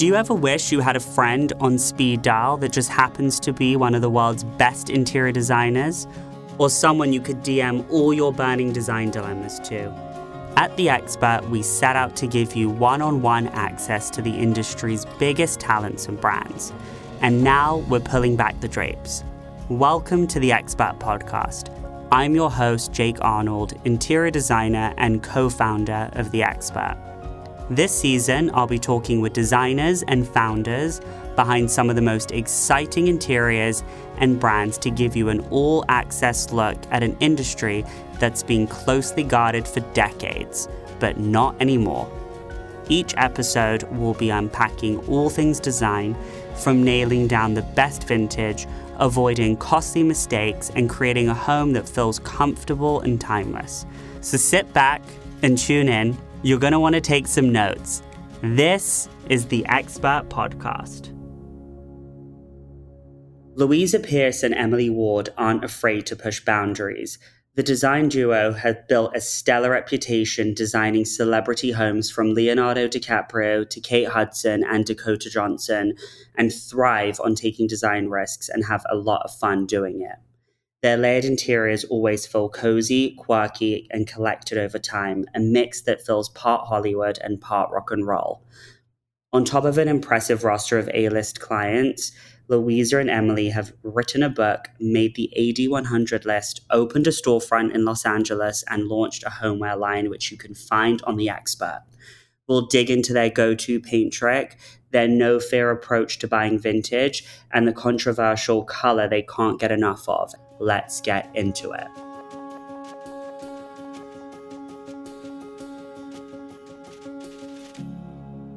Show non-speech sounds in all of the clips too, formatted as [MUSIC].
Do you ever wish you had a friend on speed dial that just happens to be one of the world's best interior designers? Or someone you could DM all your burning design dilemmas to? At The Expert, we set out to give you one on one access to the industry's biggest talents and brands. And now we're pulling back the drapes. Welcome to The Expert Podcast. I'm your host, Jake Arnold, interior designer and co founder of The Expert. This season, I'll be talking with designers and founders behind some of the most exciting interiors and brands to give you an all access look at an industry that's been closely guarded for decades, but not anymore. Each episode will be unpacking all things design, from nailing down the best vintage, avoiding costly mistakes, and creating a home that feels comfortable and timeless. So sit back and tune in you're going to want to take some notes. This is the Expert Podcast. Louisa Pierce and Emily Ward aren't afraid to push boundaries. The design duo has built a stellar reputation designing celebrity homes from Leonardo DiCaprio to Kate Hudson and Dakota Johnson, and thrive on taking design risks and have a lot of fun doing it. Their layered interiors always feel cozy, quirky, and collected over time, a mix that feels part Hollywood and part rock and roll. On top of an impressive roster of A list clients, Louisa and Emily have written a book, made the AD100 list, opened a storefront in Los Angeles, and launched a homeware line, which you can find on The Expert. We'll dig into their go to paint trick, their no fear approach to buying vintage, and the controversial color they can't get enough of let's get into it.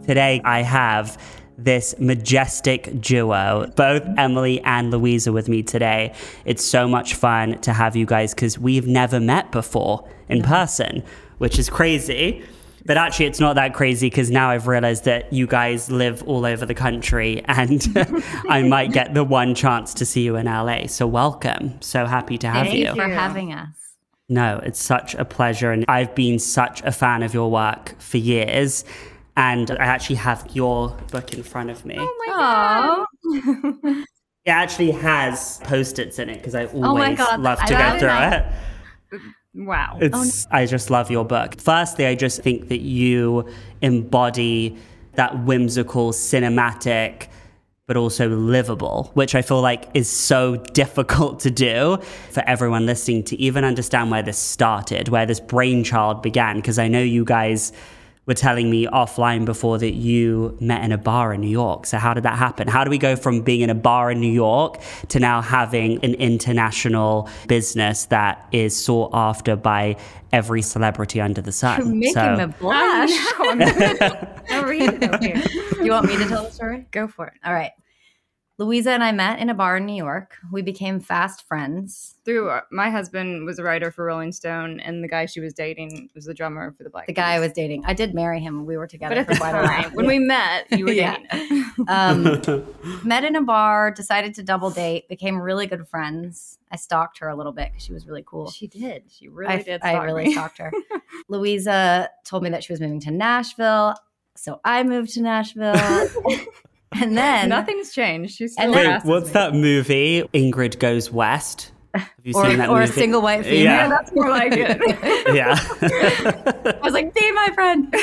Today, I have this majestic duo, both Emily and Louisa, with me today. It's so much fun to have you guys because we've never met before in person, which is crazy. But actually, it's not that crazy because now I've realized that you guys live all over the country [LAUGHS] and I might get the one chance to see you in LA. So, welcome. So happy to have Thank you. you for having us. No, it's such a pleasure. And I've been such a fan of your work for years. And I actually have your book in front of me. Oh my Aww. god. It actually has post its in it because I oh always Oh God, love to I go love through it. It. Wow. It's oh, I just love your book. Firstly, I just think that you embody that whimsical, cinematic, but also livable, which I feel like is so difficult to do for everyone listening to even understand where this started, where this brainchild began. Because I know you guys were telling me offline before that you met in a bar in New York. So how did that happen? How do we go from being in a bar in New York to now having an international business that is sought after by every celebrity under the sun? You're making so, me blush. How are you? Okay. you want me to tell the story? Go for it. All right. Louisa and I met in a bar in New York. We became fast friends. Through uh, my husband was a writer for Rolling Stone, and the guy she was dating was the drummer for the Black. The guy I was dating, I did marry him. We were together But for quite a while. time, when we met, you were [LAUGHS] dating. [LAUGHS] [LAUGHS] um, met in a bar, decided to double date, became really good friends. I stalked her a little bit because she was really cool. She did. She really I, did. I really me. stalked her. Louisa told me that she was moving to Nashville. So I moved to Nashville. And then Nothing's changed. She's still And Wait, then- what's me. that movie? Ingrid Goes West. Have you or, seen that movie? or a single white female. Yeah. That's more like it. [LAUGHS] yeah. [LAUGHS] I was like, be my friend.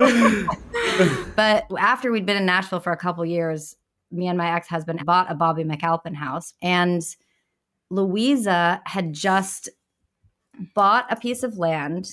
[LAUGHS] but after we'd been in Nashville for a couple years, me and my ex husband bought a Bobby McAlpine house. And Louisa had just bought a piece of land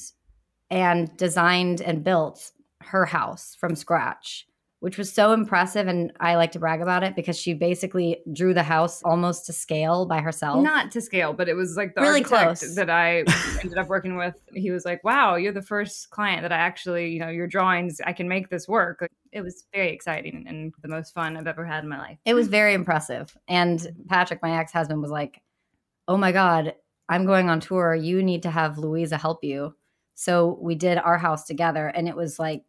and designed and built her house from scratch, which was so impressive. And I like to brag about it because she basically drew the house almost to scale by herself. Not to scale, but it was like the Really architect close. that I ended up working with. He was like, "Wow, you're the first client that I actually, you know, your drawings, I can make this work." It was very exciting and the most fun I've ever had in my life. It was very impressive. And Patrick, my ex husband, was like, Oh my God, I'm going on tour. You need to have Louisa help you. So we did our house together and it was like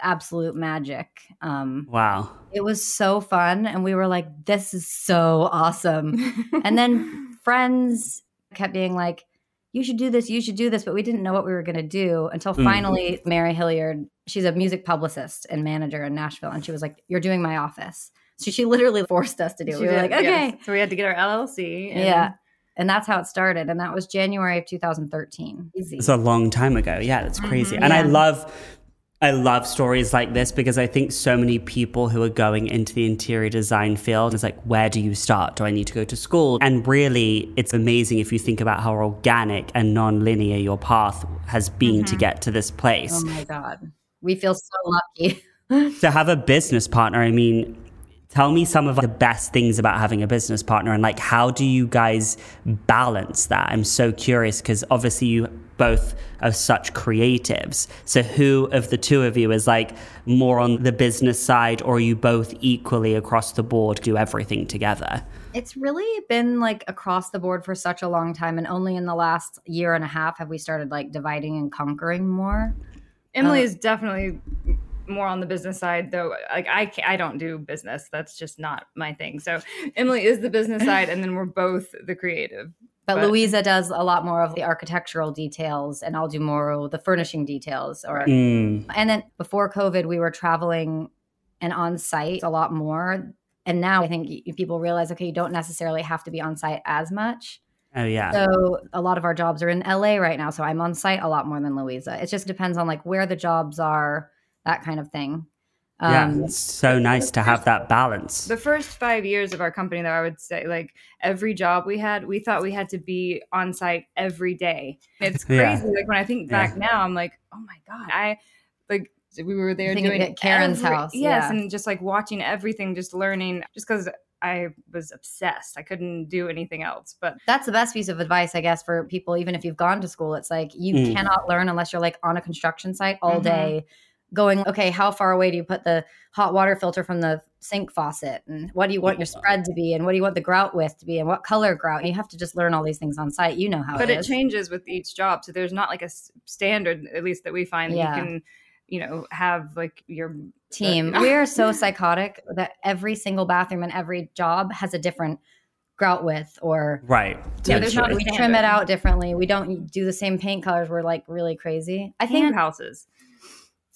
absolute magic. Um, Wow. it was so fun. And we were like, This is so awesome. [LAUGHS] and then friends kept being like, you should do this, you should do this, but we didn't know what we were going to do until Mm. finally Mary Hilliard, she's a music publicist and manager in Nashville, and she was like, "You're doing my office." So she literally forced us to do it. She We were did, like, yes. "Okay." So we had to get our LLC. and- Yeah. And that's how it started. And that was January of 2013. Easy. It's a long time ago. Yeah, that's crazy. And I love I love stories like this because I think so many people who are going into the interior design field is like, where do you start? Do I need to go to school? And really, it's amazing if you think about how organic and non-linear your path has been to mm-hmm. get to this place. oh my God. We feel so lucky. [LAUGHS] to have a business partner, I mean, tell me some of the best things about having a business partner and like how do you guys balance that? I'm so curious because obviously you both are such creatives. So who of the two of you is like more on the business side or are you both equally across the board do everything together? It's really been like across the board for such a long time. And only in the last year and a half have we started like dividing and conquering more. Emily Uh, is definitely more on the business side, though. Like I, I don't do business. That's just not my thing. So Emily is the business [LAUGHS] side, and then we're both the creative. But, But- Louisa does a lot more of the architectural details, and I'll do more of the furnishing details. Or Mm, and then before COVID, we were traveling and on site a lot more. And now I think people realize, okay, you don't necessarily have to be on site as much. oh yeah. So a lot of our jobs are in LA right now. So I'm on site a lot more than Louisa. It just depends on like where the jobs are, that kind of thing. yeah, Um, it's so nice to have that balance. The first five years of our company, though, I would say, like every job we had, we thought we had to be on site every day. It's crazy. Yeah. Like when I think back now, I'm like, oh my god, I like we were there doing at Karen's every- house, yes, yeah. and just like watching everything, just learning, just because I was obsessed, I couldn't do anything else. But that's the best piece of advice, I guess, for people, even if you've gone to school. It's like you Mm. cannot learn unless you're like on a construction site all Mhm. day, going, okay, how far away do you put the hot water filter from the sink faucet? And what do you want your spread to be? And what do you want the grout width to be? And what color grout? You have to just learn all these things on site. You know how but it it is. changes with each job, so there's not like a standard, at least that we find that Yeah. you can, you know, have like your team. Uh, [LAUGHS] we are so psychotic that every single bathroom and every job has a different grout width or right. Yeah, there's not we trim it out differently. We don't do the same paint colors. We're like really crazy. I hand think houses.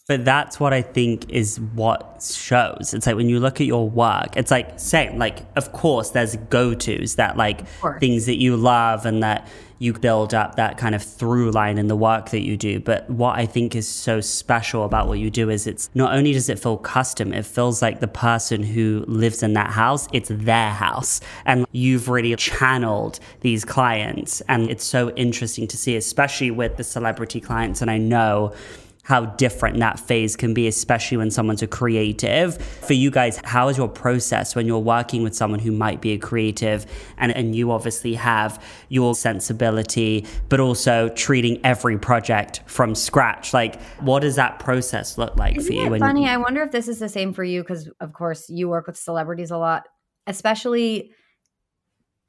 But that's what I think is what shows. It's like when you look at your work, it's like same. Like, of course, there's go tos that like things that you love and that you build up that kind of through line in the work that you do. But what I think is so special about what you do is it's not only does it feel custom, it feels like the person who lives in that house, it's their house. And you've really channeled these clients. And it's so interesting to see, especially with the celebrity clients. And I know how different that phase can be, especially when someone's a creative. For you guys, how is your process when you're working with someone who might be a creative and, and you obviously have your sensibility, but also treating every project from scratch? Like, what does that process look like Isn't for you? it funny? I wonder if this is the same for you because, of course, you work with celebrities a lot, especially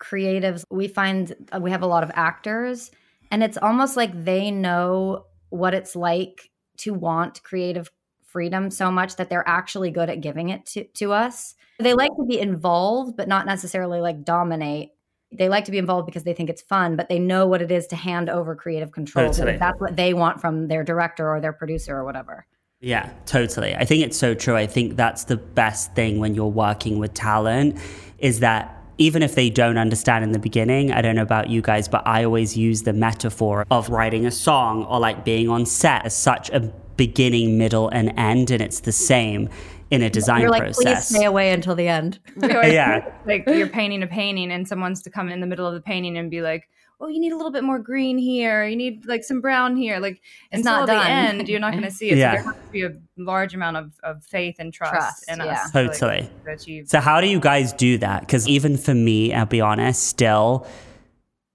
creatives. We find uh, we have a lot of actors, and it's almost like they know what it's like to want creative freedom so much that they're actually good at giving it to, to us. They like to be involved, but not necessarily like dominate. They like to be involved because they think it's fun, but they know what it is to hand over creative control. Totally. That's what they want from their director or their producer or whatever. Yeah, totally. I think it's so true. I think that's the best thing when you're working with talent is that even if they don't understand in the beginning, I don't know about you guys, but I always use the metaphor of writing a song or like being on set as such a beginning, middle, and end. And it's the same in a design You're like, please process. stay away until the end. Yeah. [LAUGHS] like you're painting a painting and someone's to come in the middle of the painting and be like oh you need a little bit more green here you need like some brown here like It's until not the done. end you're not going [LAUGHS] to see it Yeah. so there has to be a large amount of, of faith and trust, Trust, in yeah. us to, like, Totally. to achieve So how do you guys do that? Because even for me, I'll be honest, still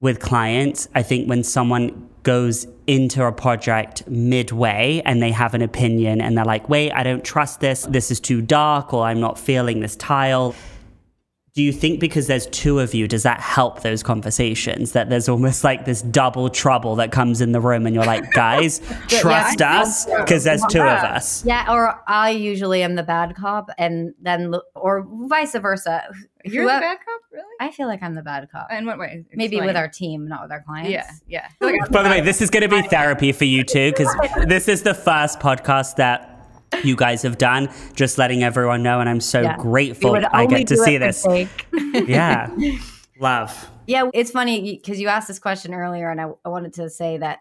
with clients, I think when someone goes into a project midway and they have an opinion and they're like, wait, I don't trust this, this is too dark, or I'm not feeling this tile. Do you think because there's two of you, does that help those conversations? That there's almost like this double trouble that comes in the room, and you're like, [LAUGHS] guys, trust yeah, us because there's two of us. Yeah, or I usually am the bad cop, and then or vice versa. You're Whoever- the bad cop, really? I feel like I'm the bad cop. In what way? Maybe with our team, not with our clients. Yeah, yeah. [LAUGHS] Like By the way, this is going to be therapy for you too, because [LAUGHS] this is the first podcast that you guys have done. Just letting everyone know, and I'm so Yeah. Grateful I get to see this. [LAUGHS] Yeah, love. Yeah, it's funny because you asked this question earlier, and I, I wanted to say that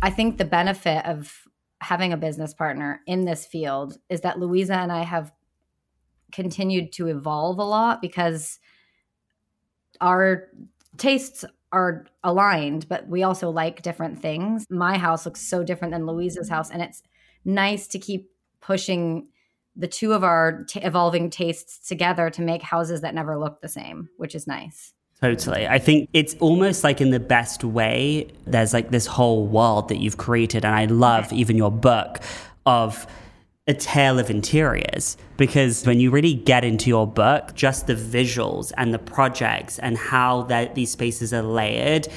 I think the benefit of having a business partner in this field is that Louisa and I have continued to evolve a lot because our tastes are aligned, but we also like different things. My house looks so different than Louisa's house, and it's nice to keep pushing the two of our t- evolving tastes together to make houses that never look the same, which is nice. Totally. I think it's almost like in the best way, there's like this whole world that you've created. And I love even your book of a tale of interiors because when you really get into your book, just the visuals and the projects and how that these spaces are layered,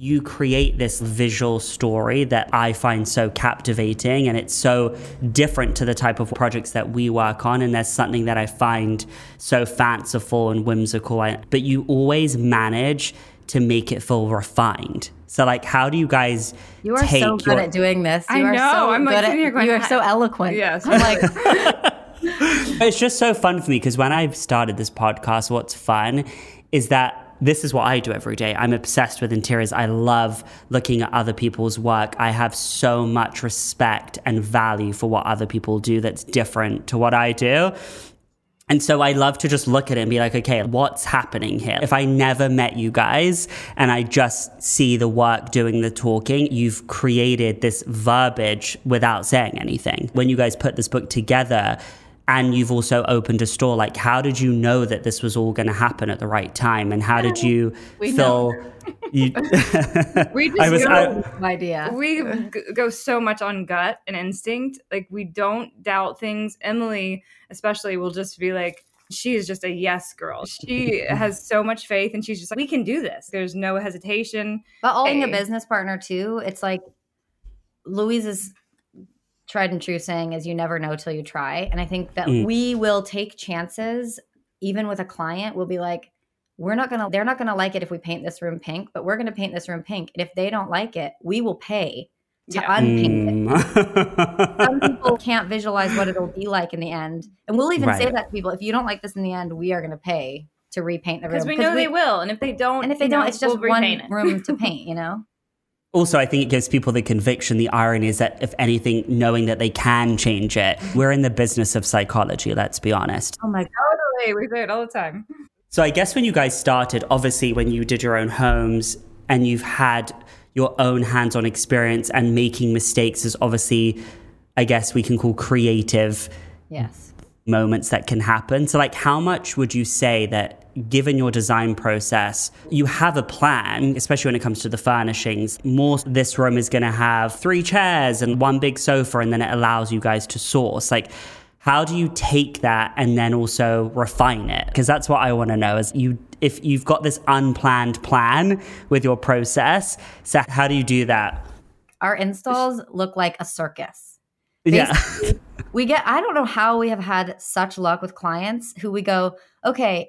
you create this visual story that I find so captivating and it's so different to the type of projects that we work on and there's something that I find so fanciful and whimsical but you always manage to make it feel refined. So like how do you guys You are take so good your at doing this. I You are know. so I'm, like, good sitting here at, going, you are so eloquent. Yes. I'm like, [LAUGHS] It's just so fun for me because when I've started this podcast, what's fun is that this is what I do every day. I'm obsessed with interiors. I love looking at other people's work. I have so much respect and value for what other people do that's different to what I do. And so I love to just look at it and be like, okay, what's happening here? If I never met you guys and I just see the work doing the talking, you've created this verbiage without saying anything. When you guys put this book together, and you've also opened a store, like how did you know that this was all going to happen at the right time? And how did you We feel? [LAUGHS] You, [LAUGHS] We just I was, go- I, idea. we go so much on gut and instinct. Like we don't doubt things. Emily, especially, will just be like, she is just a yes girl. She has so much faith, and she's just like, we can do this. There's no hesitation. But owning a Hey. business partner too, it's like Louise's tried and true saying is you never know till you try. And I think that Mm. we will take chances even with a client. We'll be like, we're not gonna they're not gonna like it if we paint this room pink, but we're gonna paint this room pink. And if they don't like it, we will pay to Yeah. unpaint it. Some mm. [LAUGHS] people can't visualize what it'll be like in the end. And we'll even say that to people. If you don't like this in the end, we are gonna pay to repaint the room. Because we know they will. And if they don't, and if they don't, know, it's just we'll one it. room to [LAUGHS] paint, you know? Also, I think it gives people the conviction. The irony is that, if anything, knowing that they can change it, we're in the business of psychology, let's be honest. Oh my God, Totally. We say it all the time. So, I guess when you guys started, obviously, when you did your own homes and you've had your own hands on experience and making mistakes is obviously, I guess, we can call creative Yes. moments that can happen. So, like, how much would you say that, given your design process, you have a plan, especially when it comes to the furnishings? More, this room is going to have three chairs and one big sofa, and then it allows you guys to source. Like, how do you take that and then also refine it? Because that's what I want to know. Is you if you've got this unplanned plan with your process, so how do you do that? Our installs look like a circus. Yeah. We get, I don't know how we have had such luck with clients who we go, okay,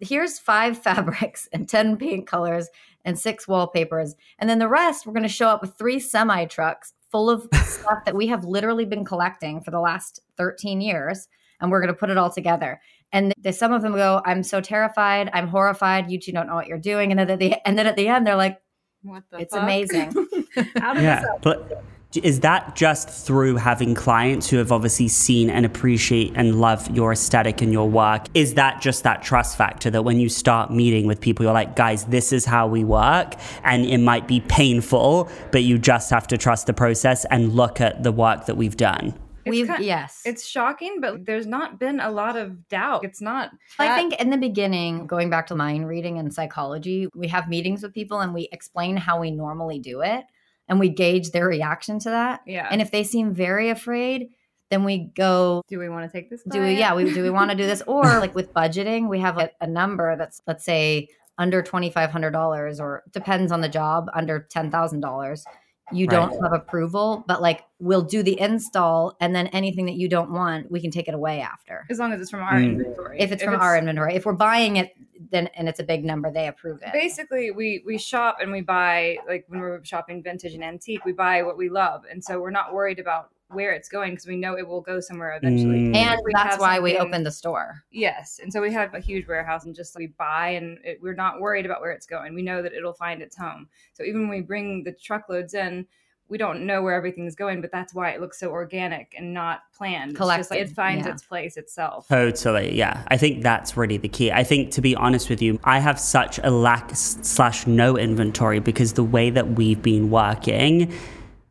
here's five [LAUGHS] fabrics and 10 paint colors and six wallpapers. And then the rest, we're going to show up with three semi trucks full of [LAUGHS] stuff that we have literally been collecting for the last 13 years. And we're going to put it all together. And they, some of them go, I'm so terrified. I'm horrified. You two don't know what you're doing. And then at the, and then at the end, they're like, What the it's fuck? amazing. [LAUGHS] How did Yeah. this But is that just through having clients who have obviously seen and appreciate and love your aesthetic and your work? Is that just that trust factor that when you start meeting with people, you're like, guys, this is how we work? And it might be painful, but you just have to trust the process and look at the work that we've done. It's We've, kind- yes. It's shocking, but there's not been a lot of doubt. It's not. I think in the beginning, going back to mind reading and psychology, we have meetings with people and we explain how we normally do it and we gauge their reaction to that. Yeah. And if they seem very afraid, then we go Do we want to take this? do we yeah we do we want to do this or [LAUGHS] like with budgeting we have a, a number that's let's say under $2500 or depends on the job under $10000 you Right. don't have approval but like we'll do the install and then anything that you don't want we can take it away after as long as it's from our Mm. inventory. if it's from our inventory if we're buying it then and it's a big number they approve it basically we we shop and we buy like when we're shopping vintage and antique we buy what we love and so we're not worried about where it's going because we know it will go somewhere eventually Mm. and We that's have why we opened the store yes and so we have a huge warehouse and just we buy and it, we're not worried about where it's going we know that it'll find its home so even when we bring the truckloads in we don't know where everything's going but that's why it looks so organic and not planned it's just like it finds yeah. its place itself Totally, yeah. I think that's really the key. I think, to be honest with you, I have such a lack slash no inventory because the way that we've been working,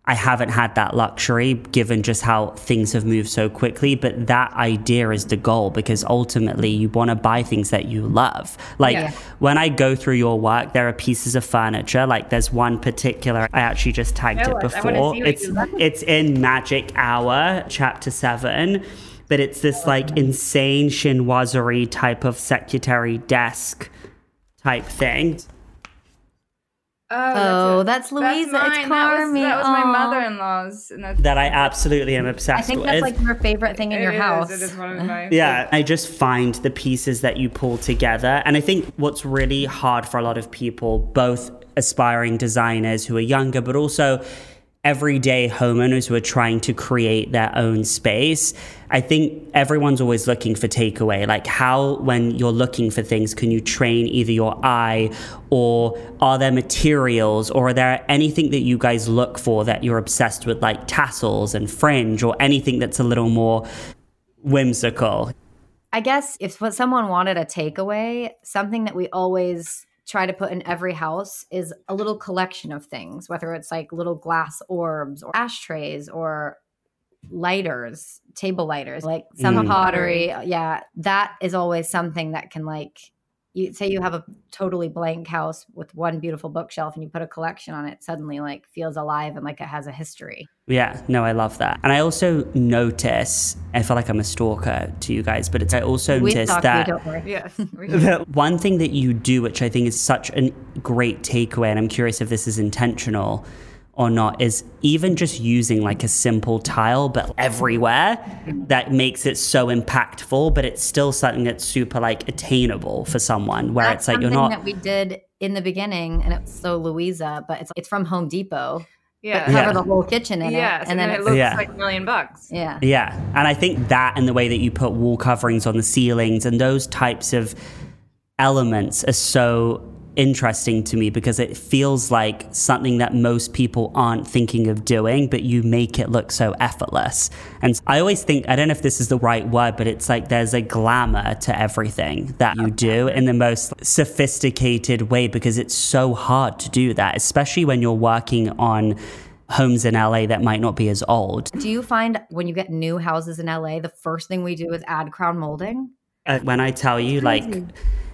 I haven't had that luxury given just how things have moved so quickly. But that idea is the goal because ultimately you want to buy things that you love. Like Yeah. when I go through your work, there are pieces of furniture. Like there's one particular, I actually just tagged Show it us. I wanna before. It's it's in Magic Hour, chapter seven. But it's this oh, like insane chinoiserie type of secretary desk type thing. Oh, oh that's Louisa. It's mine. That was, Carmi. that was my mother-in-law's That I absolutely am obsessed with. i obsessed think with. that's like your favorite thing in It your is, house It is one of my [LAUGHS] Yeah, I just find the pieces that you pull together. And I think what's really hard for a lot of people, both aspiring designers who are younger, but also everyday homeowners who are trying to create their own space. I think everyone's always looking for takeaway. Like, how, when you're looking for things, can you train either your eye or are there materials or are there anything that you guys look for that you're obsessed with, like tassels and fringe or anything that's a little more whimsical? I guess if someone wanted a takeaway, something that we always try to put in every house is a little collection of things, whether it's like little glass orbs or ashtrays or lighters, table lighters, like some Mm. pottery. Yeah, that is always something that can like you say you have a totally blank house with one beautiful bookshelf and you put a collection on it, suddenly like feels alive and like it has a history. Yeah, no, I love that. And I also notice, I feel like I'm a stalker to you guys, but it's, I also We notice that we don't worry. Yes. [LAUGHS] we- the one thing that you do, which I think is such a great takeaway, and I'm curious if this is intentional or not, is even just using like a simple tile, but everywhere that makes it so impactful, but it's still something that's super like attainable for someone where That's it's like you're something not. that we did in the beginning, and it's so Louisa, but it's it's from Home Depot. yeah. Cover Yeah. the whole kitchen in Yes, it, and then it looks Yeah. like a million bucks. yeah. Yeah. And I think that and the way that you put wall coverings on the ceilings and those types of elements are so interesting to me because it feels like something that most people aren't thinking of doing, but you make it look so effortless. And I always think, I don't know if this is the right word, but it's like there's a glamour to everything that you do in the most sophisticated way because it's so hard to do that, especially when you're working on homes in LA that might not be as old. Do you find when you get new houses in LA, the first thing we do is add crown molding? uh, when I tell you, like,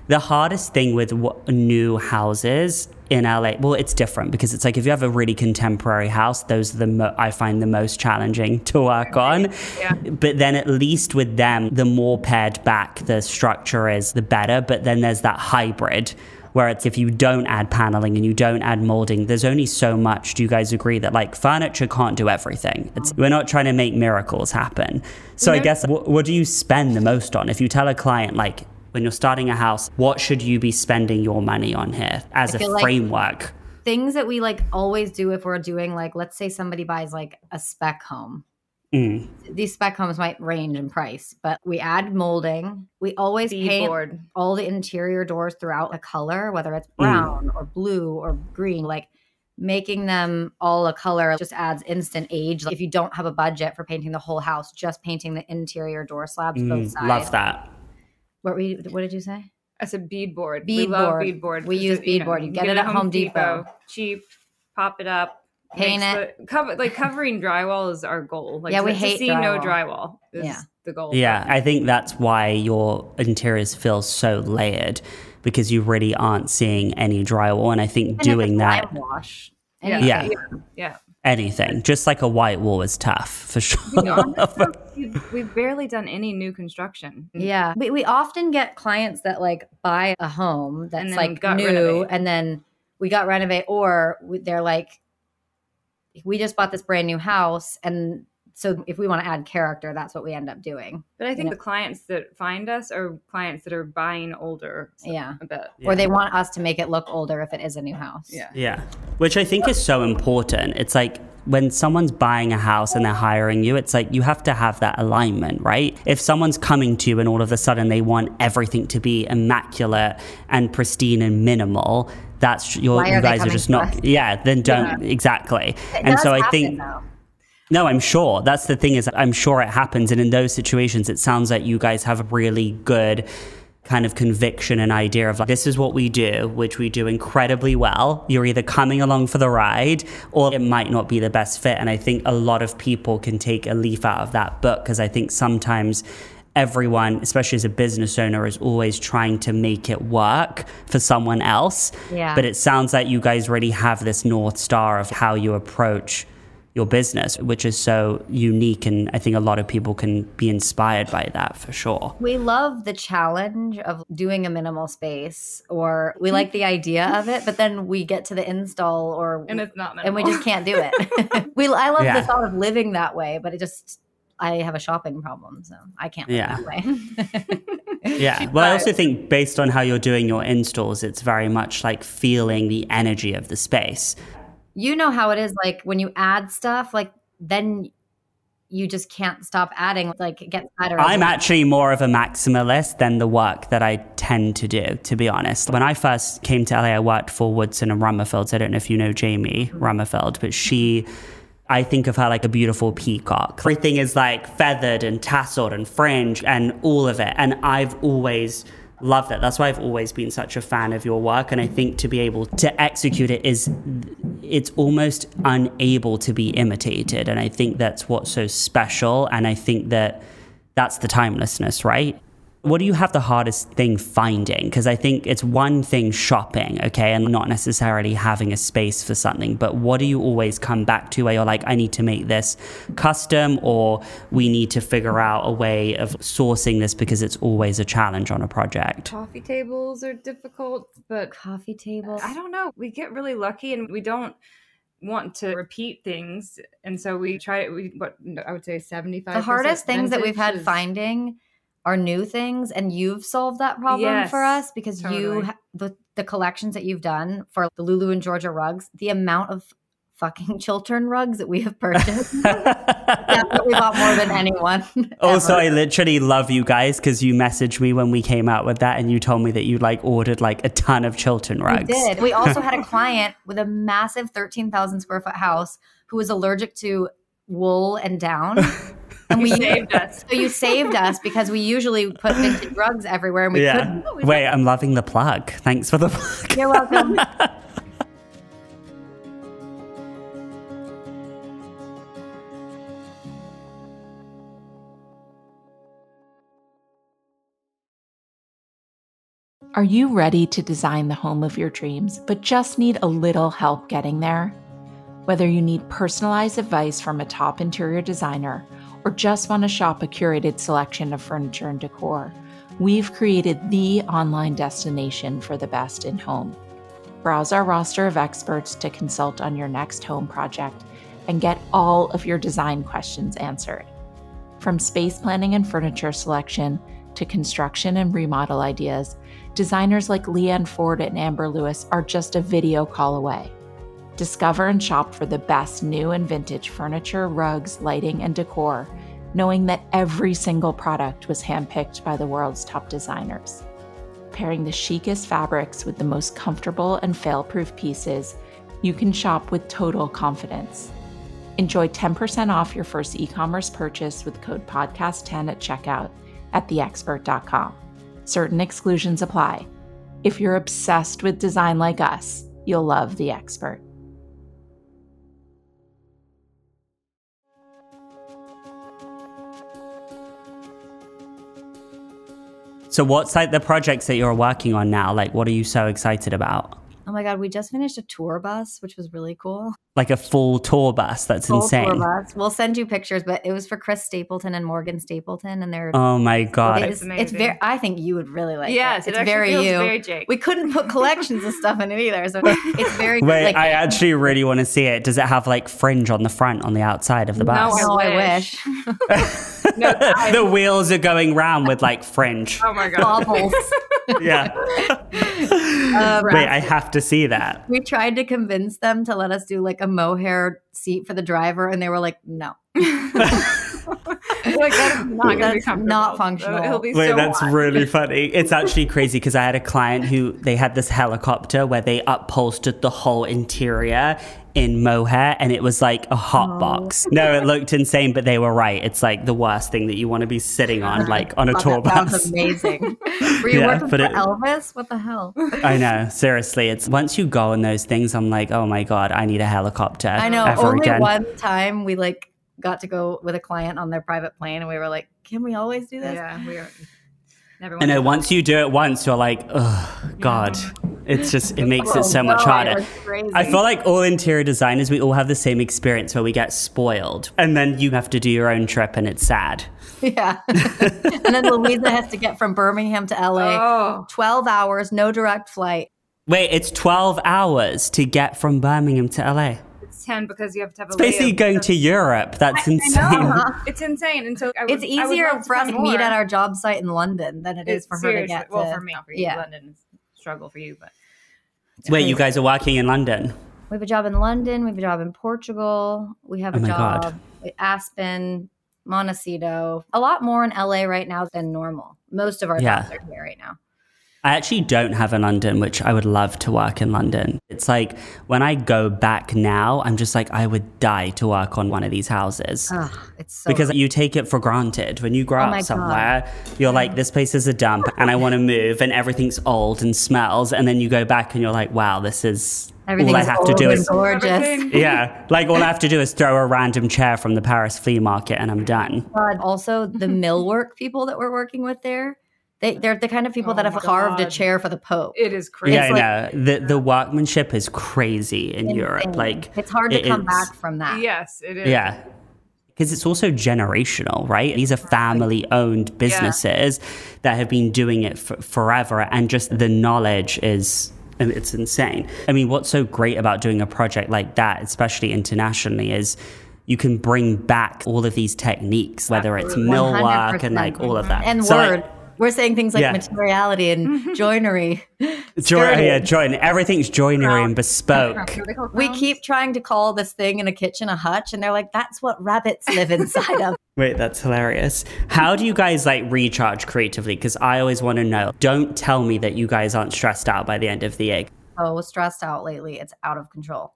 the hardest thing with w- new houses in LA, well, it's different because it's like if you have a really contemporary house, those are the mo- I find the most challenging to work on. Yeah. But then at least with them, the more pared back the structure is, the better. But then there's that hybrid where it's if you don't add paneling and you don't add molding, there's only so much. Do you guys agree that like furniture can't do everything? It's, we're not trying to make miracles happen. So I guess what, what do you spend the most on? If you tell a client like when you're starting a house, what should you be spending your money on here as a feel like- framework? Things that we like always do if we're doing like, let's say somebody buys like a spec home. Mm. These spec homes might range in price, but we add molding. We always paint Beadboard. all the interior doors throughout a color, whether it's Mm. brown or blue or green, like making them all a color just adds instant age. Like if you don't have a budget for painting the whole house, just painting the interior door slabs both Mm, sides. love that. What, were you, what did you say? I said beadboard. we Beadboard. love beadboard. We 'cause use it, you know, beadboard. You get it at Home Depot. Cheap. Pop it up. Paint it. the- cover like covering drywall is our goal. Like Yeah, to, we to hate see no drywall. drywall. Is Yeah. the goal. Yeah, I think that's why your interiors feel so layered because you really aren't seeing any drywall. And I think Even if doing it's that, wash. Yeah. anything. Yeah. Yeah. Anything. Just like a white wall is tough for sure. [LAUGHS] we've, we've barely done any new construction. Yeah. We, we often get clients that like buy a home that's like new renovate. and then we got renovate or we, they're like, we just bought this brand new house. And so if we want to add character, that's what we end up doing. But I think Yeah. the clients that find us are clients that are buying older. so- Yeah. a bit. Yeah. Or they want us to make it look older if it is a new house. Yeah. Yeah. Which I think is so important. It's like when someone's buying a house and they're hiring you, it's like you have to have that alignment, right? If someone's coming to you and all of a sudden they want everything to be immaculate and pristine and minimal, that's your Why are you guys are just not us? yeah, then don't exactly. It and so I happen, think though. No, I'm sure. That's the thing is I'm sure it happens and in those situations it sounds like you guys have a really good kind of conviction and idea of like this is what we do, which we do incredibly well. You're either coming along for the ride or it might not be the best fit and I think a lot of people can take a leaf out of that book because I think sometimes everyone, especially as a business owner, is always trying to make it work for someone else. Yeah. But it sounds like you guys really have this north star of how you approach your business, which is so unique. And I think a lot of people can be inspired by that for sure. We love the challenge of doing a minimal space, or we like the idea of it, but then we get to the install, or And it's not and we just can't do it. [LAUGHS] we I love Yeah. the thought of living that way, but it just I have a shopping problem, so I can't live Yeah. that way. [LAUGHS] Yeah. Well, I also think based on how you're doing your installs, it's very much like feeling the energy of the space. You know how it is, like when you add stuff, like then you just can't stop adding. Like it gets better. I'm actually more of a maximalist than the work that I tend to do, to be honest. When I first came to LA, I worked for Woodson and Rummerfields. I don't know if you know Jamie mm-hmm. Rummerfield, but she, I think of her like a beautiful peacock. Everything is like feathered and tasseled and fringe and all of it. And I've always loved that. That's why I've always been such a fan of your work. And I think to be able to execute it is, it's almost unable to be imitated. And I think that's what's so special. And I think that that's the timelessness, right? What do you have the hardest thing finding? Because I think it's one thing shopping, okay, and not necessarily having a space for something, but what do you always come back to where you're like, I need to make this custom or we need to figure out a way of sourcing this because it's always a challenge on a project? Coffee tables are difficult, but coffee table. I don't know. We get really lucky and we don't want to repeat things. And so we try we what I would say 75 The hardest things that we've had is- finding are new things, and you've solved that problem for us because you totally. ha- the the collections that you've done for the Lulu and Georgia rugs, the amount of fucking [LAUGHS] Chiltern rugs that we have purchased. [LAUGHS] Definitely bought more than anyone. [LAUGHS] Also, ever. I literally love you guys because you messaged me when we came out with that and you told me that you like ordered like a ton of Chiltern rugs. We did. We also had a client with a massive 13,000 square foot house who was allergic to wool and down. And we You saved us. So you saved us because we usually put vintage rugs everywhere and we Yeah. couldn't. Oh, Wait, I'm loving the plug. Thanks for the plug. You're welcome. [LAUGHS] Are you ready to design the home of your dreams, but just need a little help getting there? Whether you need personalized advice from a top interior designer or just want to shop a curated selection of furniture and decor, we've created the online destination for the best in home. Browse our roster of experts to consult on your next home project and get all of your design questions answered. From space planning and furniture selection to construction and remodel ideas, designers like Leanne Ford and Amber Lewis are just a video call away. Discover and shop for the best new and vintage furniture, rugs, lighting, and decor, knowing that every single product was handpicked by the world's top designers. Pairing the chicest fabrics with the most comfortable and fail proof pieces, you can shop with total confidence. Enjoy 10% off your first e commerce purchase with code PODCAST10 at checkout at theexpert.com. Certain exclusions apply. If you're obsessed with design like us, you'll love The Expert. So, what's like the projects that you're working on now? Like, what are you so excited about? Oh my God, we just finished a tour bus, which was really cool. Like a full tour bus. That's Full insane. tour bus. We'll send you pictures, but it was for Chris Stapleton and Morgan Stapleton, and they're. Oh my god. it's, It's it's very. I think you would really like yes, it. it, It's actually very feels you. very Jake. we couldn't put collections of stuff in it either, so it's very. Wait, like, I actually really want to see it. Does it have like fringe on the front on the outside of the bus? No, oh, I wish. wish. [LAUGHS] no, [LAUGHS] the wheels are going round with like fringe. oh my god. Bobbles. [LAUGHS] yeah. Uh, [LAUGHS] Wait, I have to see that. we tried to convince them to let us do like a mohair seat for the driver, and they were like, "No." [LAUGHS] [LAUGHS] like that is not going be That's not oh, functional. It'll be Wait, so that's hot. really funny. It's actually crazy because I had a client who they had this helicopter where they upholstered the whole interior in mohair and it was like a hot Oh. box. No, it looked insane, but they were right. It's like the worst thing that you want to be sitting on, like on a Thought tour that sounds amazing. [LAUGHS] Were you Yeah, working but for it- Elvis? What the hell? I know, seriously. It's once you go on those things, I'm like, oh my god, I need a helicopter. I know. ever Only again. one time we like got to go with a client on their private plane, and we were like, "Can we always do this?" Yeah, we are. Never I know. Once you do it once, you're like, oh god. It's just it makes Oh, it so much no, harder. it was crazy. I feel like all interior designers, we all have the same experience where we get spoiled, and then you have to do your own trip, and it's sad. [LAUGHS] yeah. and then Louisa has to get from Birmingham to LA, oh. twelve hours, no direct flight. Wait, it's twelve hours to get from Birmingham to LA. It's ten because you have to have a. It's basically layover. going to Europe. That's insane. [LAUGHS] It's insane, and so I would, It's I would easier for us to meet at our job site in London than it is It's for her to seriously- get. Well, to- for me, not for you. yeah. London is a struggle for you, but Wait, you guys are working in London? We have a job in London. We have a job in Portugal. We have Oh a my job God. at Aspen, Montecito. A lot more in LA right now than normal. Most of our Yeah. jobs are here right now. I actually don't have a London, which I would love to work in London. It's like when I go back now, I'm just like, I would die to work on one of these houses. Ugh, it's so because you take it for granted. When you grow Oh up somewhere you're like this place is a dump and i want to move and everything's old and smells. And then you go back and you're like wow this is all i everything's have to do is gorgeous. [LAUGHS] Yeah. Like all i have to do is throw a random chair from the paris flea market and i'm done. God, also the [LAUGHS] millwork people that we're working with there, they they're the kind of people Oh that have my carved a chair for the Pope. it is crazy. yeah i like- know the, the workmanship is crazy in europe like it's hard to it come is. back from that. Yes, it is. Yeah. Because it's also generational, right? These are family owned businesses that have been doing it for forever. And just the knowledge is. Um, it's insane. I mean, what's so great about doing a project like that, especially internationally, is you can bring back all of these techniques, whether it's millwork and like all of that. And So, like, word. We're saying things like Yeah. materiality and joinery. joy, yeah, join. Everything's joinery and bespoke. What do they call We keep trying to call this thing in a kitchen a hutch, and they're like, "That's what rabbits live inside of." [LAUGHS] Wait, that's hilarious. How do you guys like recharge creatively? Because I always want to know. Don't tell me that you guys aren't stressed out by the end of the year. Oh, was stressed out lately. It's out of control.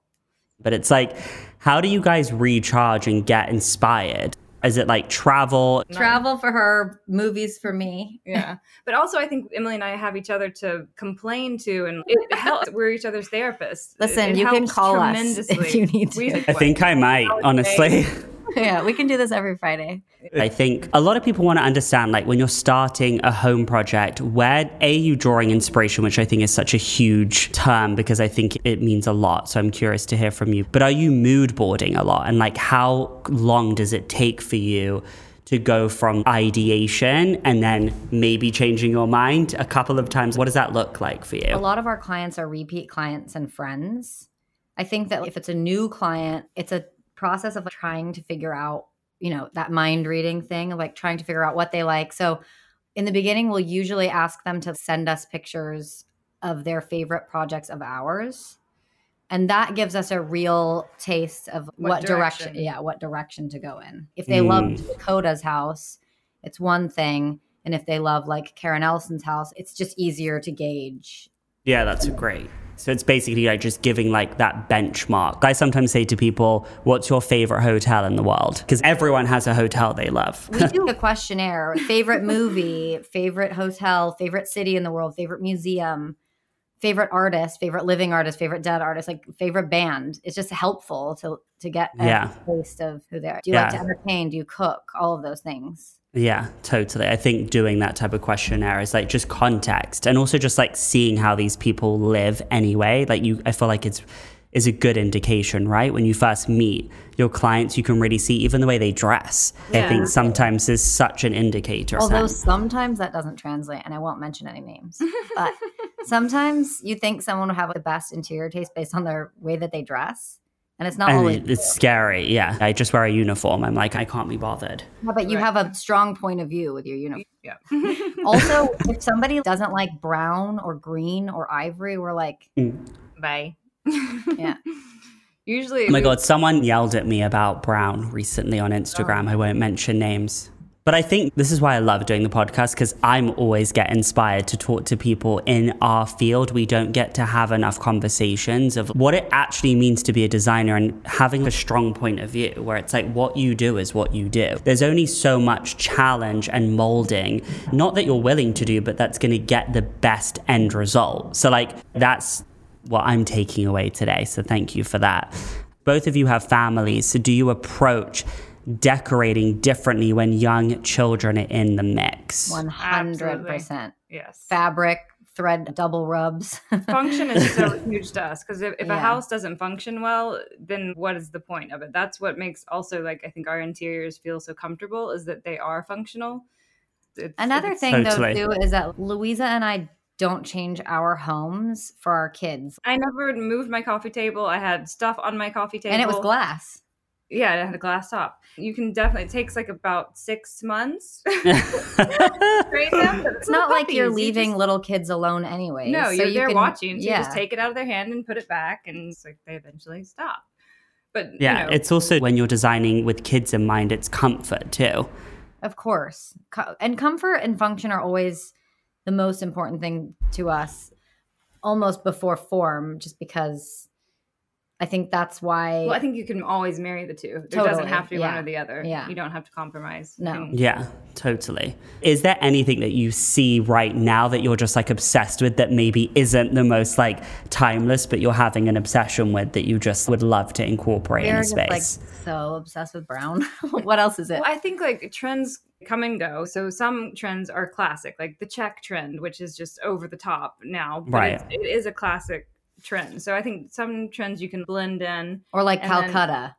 But it's like, how do you guys recharge and get inspired? Is it like travel? Travel for her, movies for me. Yeah, but also I think Emily and I have each other to complain to, and it [LAUGHS] helps. We're each other's therapists. Listen, it you can call us tremendously. if you need to. We- I think I might, honestly. Yeah, we can do this every Friday. I think a lot of people want to understand, like, when you're starting a home project, where A, you drawing inspiration, which I think is such a huge term because I think it means a lot. So I'm curious to hear from you. But are you mood boarding a lot? And, like, how long does it take for you? To go from ideation and then maybe changing your mind a couple of times. What does that look like for you? A lot of our clients are repeat clients and friends. I think that if it's a new client, it's a process of trying to figure out, you know, that mind reading thing like trying to figure out what they like. So in the beginning, we'll usually ask them to send us pictures of their favorite projects of ours. And that gives us a real taste of what, What direction. direction. yeah, what direction to go in. If they love mm. Dakota's house, it's one thing. And if they love like Karen Elson's house, it's just easier to gauge Yeah, that's great. So it's basically like just giving like that benchmark. I sometimes say to people, "What's your favorite hotel in the world?" Because everyone has a hotel they love. we do [LAUGHS] a questionnaire favorite movie favorite hotel favorite city in the world favorite museum favorite artist favorite living artist favorite dead artist like favorite band it's just helpful to to get a Yeah. taste of who they are do you like to entertain do you cook all of those things Yeah, totally. I think doing that type of questionnaire is like just context and also just like seeing how these people live anyway. Like you I feel like it's is a good indication, right? When you first meet your clients, you can really see even the way they dress. I think sometimes is such an indicator. Although Sam. sometimes that doesn't translate, and I won't mention any names, but [LAUGHS] sometimes you think someone will have the best interior taste based on their way that they dress, and it's not I always. mean, it's scary. Yeah. I just wear a uniform. I'm like, I can't be bothered. Yeah, but you Right. have a strong point of view with your uniform. Yeah. [LAUGHS] also, if somebody doesn't like brown or green or ivory, we're like, mm. Bye. Yeah. [LAUGHS] Usually, Oh my we- God, someone yelled at me about Brown recently on Instagram. Oh. I won't mention names. But I think this is why I love doing the podcast because I'm always get inspired to talk to people in our field. We don't get to have enough conversations of what it actually means to be a designer and having a strong point of view where it's like what you do is what you do. There's only so much challenge and molding, not that you're willing to do, but that's going to get the best end result. So, like, that's what I'm taking away today. So thank you for that. Both of you have families. So do you approach decorating differently when young children are in the mix? 100% yes. fabric, thread, double rubs. [LAUGHS] function is so huge to us because if, if a house doesn't function well then what is the point of it that's what makes also like i think our interiors feel so comfortable is that they are functional It's- Another it's- thing, Totally. though, too, is that Louisa and I don't change our homes for our kids. i never moved my coffee table i had stuff on my coffee table And it was glass. yeah it had a glass top you can definitely it takes like about six months [LAUGHS] [LAUGHS] Train them, but It's not like you're puppies, you leaving just- little kids alone anyway. no so you're you there can- watching so yeah. you just take it out of their hand and put it back and it's like they eventually stop but yeah, you know, it's also when you're designing with kids in mind, it's comfort too. Of course. And comfort and function are always the most important thing to us, almost before form, just because I think that's why. Well, I think you can always marry the two. There doesn't have to be one or the other. yeah. You don't have to compromise. No. And- Yeah, totally. Is there anything that you see right now that you're just like obsessed with that maybe isn't the most like timeless, but you're having an obsession with that you just would love to incorporate in we're a just like space? so obsessed with brown. [LAUGHS] what else is it? Well, I think like trends come and go. So some trends are classic, like the check trend, which is just over the top now. But Right. it's- a classic trend. So I think some trends you can blend in. Or like and then- Calacatta.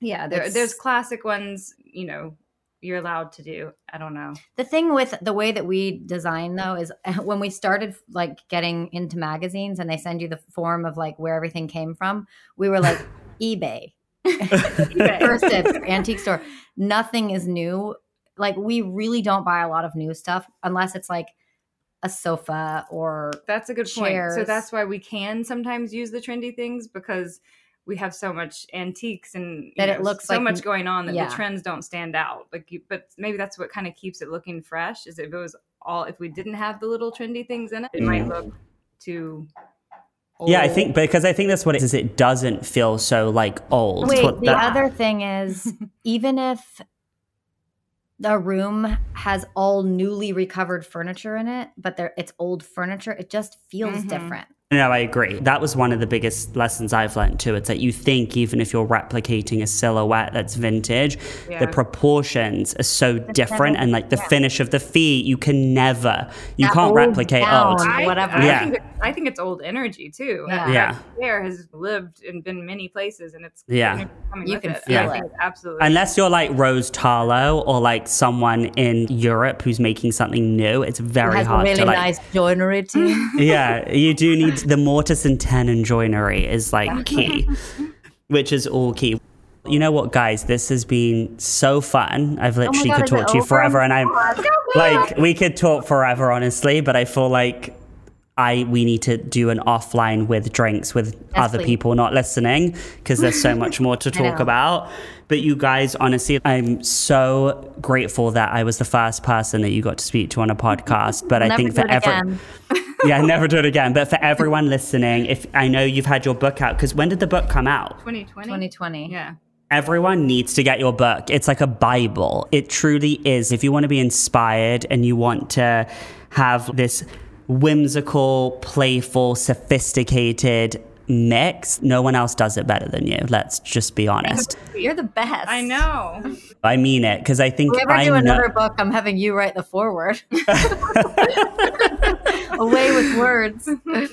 Yeah, there, there's classic ones, you know, you're allowed to do. I don't know. The thing with the way that we design though is [LAUGHS] when we started like getting into magazines and they send you the form of like where everything came from, we were like [LAUGHS] eBay. [LAUGHS] 1stDibs, antique store. Nothing is new. Like we really don't buy a lot of new stuff unless it's like a sofa or That's a good point. So that's why we can sometimes use the trendy things because we have so much antiques and you That it looks so like- much going on that yeah. the trends don't stand out. Like, you, but maybe that's what kind of keeps it looking fresh. Is if it was all if we didn't have the little trendy things in it, it might Mm. look too. Old. Yeah, I think because I think that's what it is. It doesn't feel so like old. Wait, What the that- other thing is [LAUGHS] even if the room has all newly recovered furniture in it, but there it's old furniture, it just feels Mhm. different. No, I agree. That was one of the biggest lessons I've learned too. It's that you think even if you're replicating a silhouette that's vintage, Yeah. the proportions are so different, and like the finish of the feet, you can never, you That can't old replicate gown. old. I, whatever. I, Yeah. think it, I think it's old energy too. Yeah. That- Yeah. that chair has lived and been many places, and it's Yeah. energy coming You with can it. feel I it. absolutely. Unless you're like Rose Tarlow or like someone in Europe who's making something new, it's very has hard really to like. Really nice joinery team. [LAUGHS] yeah, you do need the mortise and tenon joinery is like [LAUGHS] key, which is all key. You know what, guys? This has been so fun. I've literally Oh God, could talk to you forever, and I'm Oh, like, we could talk forever, honestly. But I feel like I we need to do an offline with drinks with other please. people not listening because there's so much more to [LAUGHS] talk about. But you guys, honestly, I'm so grateful that I was the first person that you got to speak to on a podcast. But I think for it every [LAUGHS] yeah, never do it again. But for [LAUGHS] everyone listening, if I know you've had your book out, because when did the book come out? 2020. 2020. Yeah. Everyone needs to get your book. It's like a Bible. It truly is. If you want to be inspired and you want to have this whimsical, playful, sophisticated mix, no one else does it better than you. Let's just be honest. You're the best. I know. I mean it because I think If we ever I do know. another book, I'm having you write the foreword. [LAUGHS] away with words.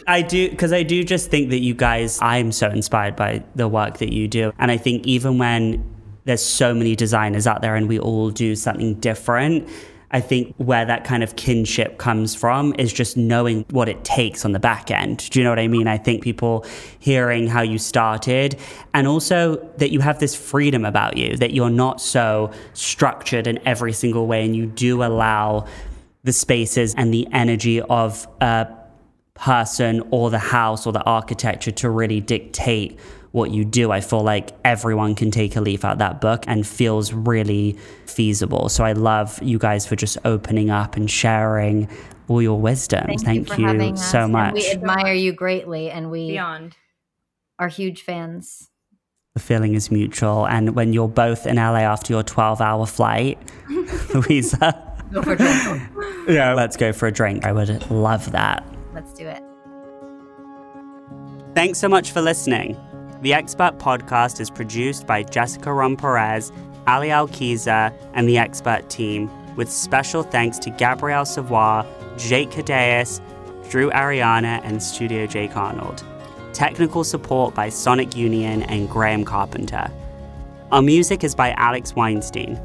I do because I do just think that you guys. I'm so inspired by the work that you do, and I think even when there's so many designers out there and we all do something different. I think where that kind of kinship comes from is just knowing what it takes on the back end. Do you know what I mean? I think people hearing how you started and also that you have this freedom about you, that you're not so structured in every single way and you do allow the spaces and the energy of a person or the house or the architecture to really dictate what you do. I feel like everyone can take a leaf out of that book and feels really feasible. So I love you guys for just opening up and sharing all your wisdom. Thank, Thank you, you so us. much. And we admire you greatly and we Beyond. are huge fans. the feeling is mutual. And when you're both in LA after your 12 hour flight, [LAUGHS] Louisa, Go for drink. [LAUGHS] yeah, let's go for a drink. I would love that. Let's do it. Thanks so much for listening. The Expert Podcast is produced by Jessica Ron Perez, Ali Alkiza, and the Expert team, with special thanks to Gabrielle Savoy, Jake Cadeas, Drew Ariana, and Studio Jake Arnold. Technical support by Sonic Union and Graham Carpenter. Our music is by Alex Weinstein.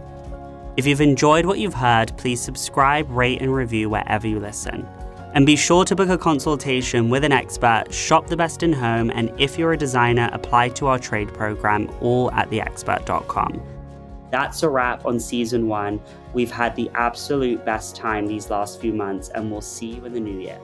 If you've enjoyed what you've heard, please subscribe, rate, and review wherever you listen. And be sure to book a consultation with an expert, shop the best in home, and if you're a designer, apply to our trade program, all at theexpert.com. That's a wrap on season one. We've had the absolute best time these last few months, and we'll see you in the new year.